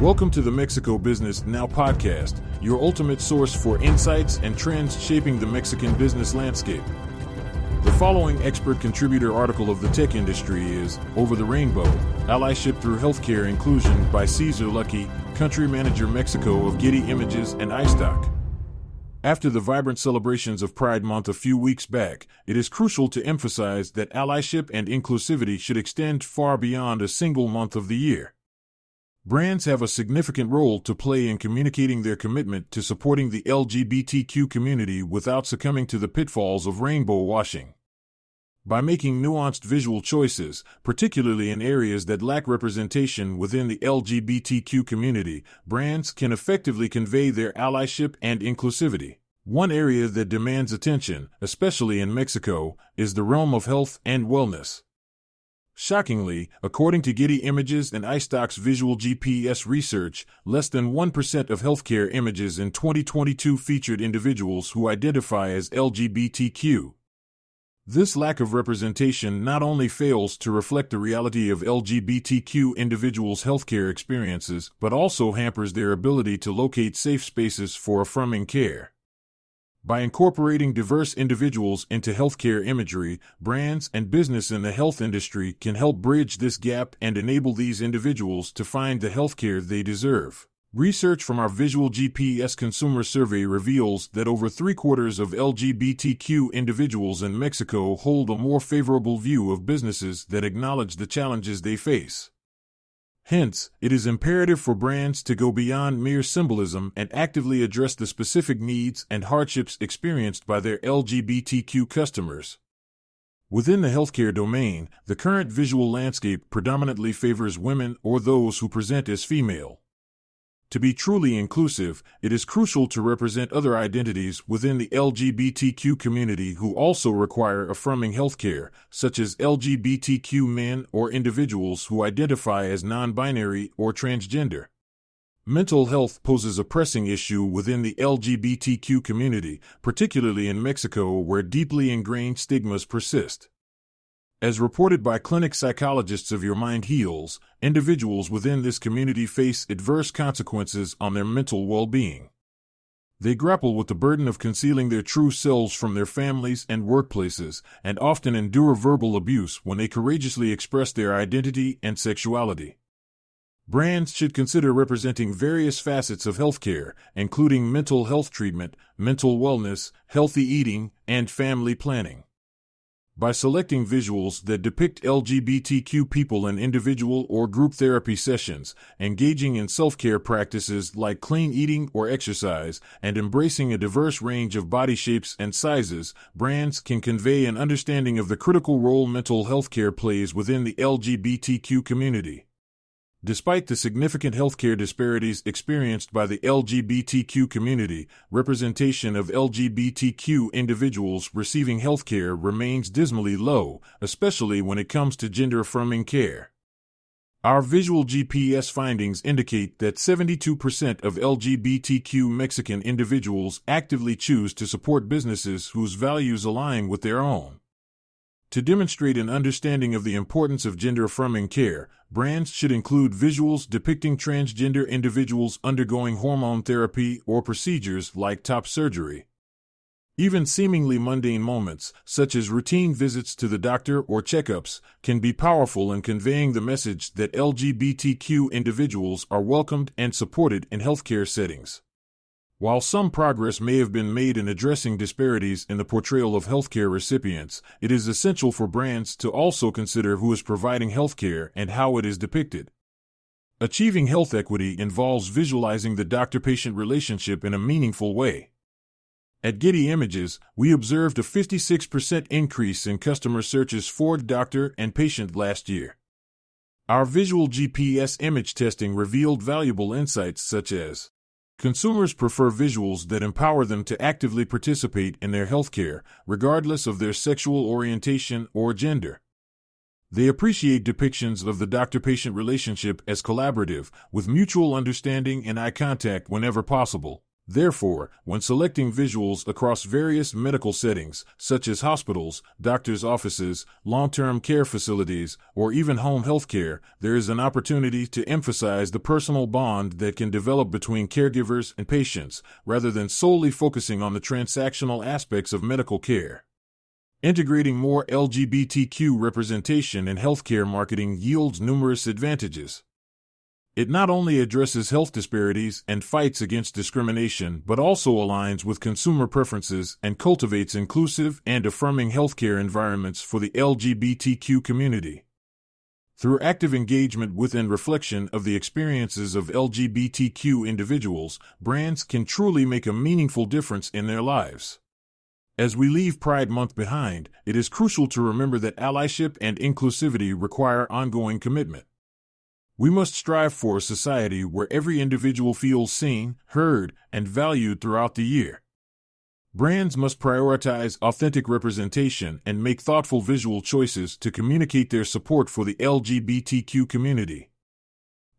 Welcome to the Mexico Business Now podcast, your ultimate source for insights and trends shaping the Mexican business landscape. The following expert contributor article of the tech industry is Over the Rainbow Allyship Through Healthcare Inclusion by Cesar Luckie, Country Manager Mexico of Getty Images and iStock. After the vibrant celebrations of Pride Month a few weeks back, it is crucial to emphasize that allyship and inclusivity should extend far beyond a single month of the year. Brands have a significant role to play in communicating their commitment to supporting the LGBTQ community without succumbing to the pitfalls of rainbow washing. By making nuanced visual choices, particularly in areas that lack representation within the LGBTQ community, brands can effectively convey their allyship and inclusivity. One area that demands attention, especially in Mexico, is the realm of health and wellness. Shockingly, according to Getty Images and iStock's visual GPS research, less than 1% of healthcare images in 2022 featured individuals who identify as LGBTQ. This lack of representation not only fails to reflect the reality of LGBTQ individuals' healthcare experiences, but also hampers their ability to locate safe spaces for affirming care. By incorporating diverse individuals into healthcare imagery, brands and business in the health industry can help bridge this gap and enable these individuals to find the healthcare they deserve. Research from our Visual GPS consumer survey reveals that over three quarters of LGBTQ individuals in Mexico hold a more favorable view of businesses that acknowledge the challenges they face. Hence, it is imperative for brands to go beyond mere symbolism and actively address the specific needs and hardships experienced by their LGBTQ customers. Within the healthcare domain, the current visual landscape predominantly favors women or those who present as female. To be truly inclusive, it is crucial to represent other identities within the LGBTQ community who also require affirming healthcare, such as LGBTQ men or individuals who identify as non binary or transgender. Mental health poses a pressing issue within the LGBTQ community, particularly in Mexico where deeply ingrained stigmas persist. As reported by clinic psychologists of Your Mind Heals, individuals within this community face adverse consequences on their mental well being. They grapple with the burden of concealing their true selves from their families and workplaces, and often endure verbal abuse when they courageously express their identity and sexuality. Brands should consider representing various facets of healthcare, including mental health treatment, mental wellness, healthy eating, and family planning. By selecting visuals that depict LGBTQ people in individual or group therapy sessions, engaging in self care practices like clean eating or exercise, and embracing a diverse range of body shapes and sizes, brands can convey an understanding of the critical role mental health care plays within the LGBTQ community. Despite the significant healthcare disparities experienced by the LGBTQ community, representation of LGBTQ individuals receiving healthcare remains dismally low, especially when it comes to gender affirming care. Our visual GPS findings indicate that 72% of LGBTQ Mexican individuals actively choose to support businesses whose values align with their own. To demonstrate an understanding of the importance of gender affirming care, brands should include visuals depicting transgender individuals undergoing hormone therapy or procedures like top surgery. Even seemingly mundane moments, such as routine visits to the doctor or checkups, can be powerful in conveying the message that LGBTQ individuals are welcomed and supported in healthcare settings. While some progress may have been made in addressing disparities in the portrayal of healthcare recipients, it is essential for brands to also consider who is providing healthcare and how it is depicted. Achieving health equity involves visualizing the doctor patient relationship in a meaningful way. At Getty Images, we observed a 56% increase in customer searches for doctor and patient last year. Our visual GPS image testing revealed valuable insights such as Consumers prefer visuals that empower them to actively participate in their healthcare, regardless of their sexual orientation or gender. They appreciate depictions of the doctor patient relationship as collaborative, with mutual understanding and eye contact whenever possible. Therefore, when selecting visuals across various medical settings, such as hospitals, doctors' offices, long term care facilities, or even home health care, there is an opportunity to emphasize the personal bond that can develop between caregivers and patients, rather than solely focusing on the transactional aspects of medical care. Integrating more LGBTQ representation in healthcare marketing yields numerous advantages. It not only addresses health disparities and fights against discrimination, but also aligns with consumer preferences and cultivates inclusive and affirming healthcare environments for the LGBTQ community. Through active engagement with and reflection of the experiences of LGBTQ individuals, brands can truly make a meaningful difference in their lives. As we leave Pride Month behind, it is crucial to remember that allyship and inclusivity require ongoing commitment. We must strive for a society where every individual feels seen, heard, and valued throughout the year. Brands must prioritize authentic representation and make thoughtful visual choices to communicate their support for the LGBTQ community.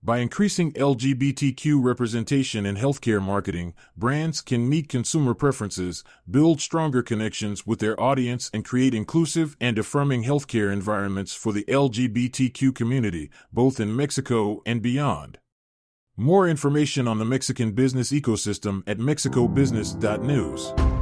By increasing LGBTQ representation in healthcare marketing, brands can meet consumer preferences, build stronger connections with their audience, and create inclusive and affirming healthcare environments for the LGBTQ community, both in Mexico and beyond. More information on the Mexican business ecosystem at mexicobusiness.news.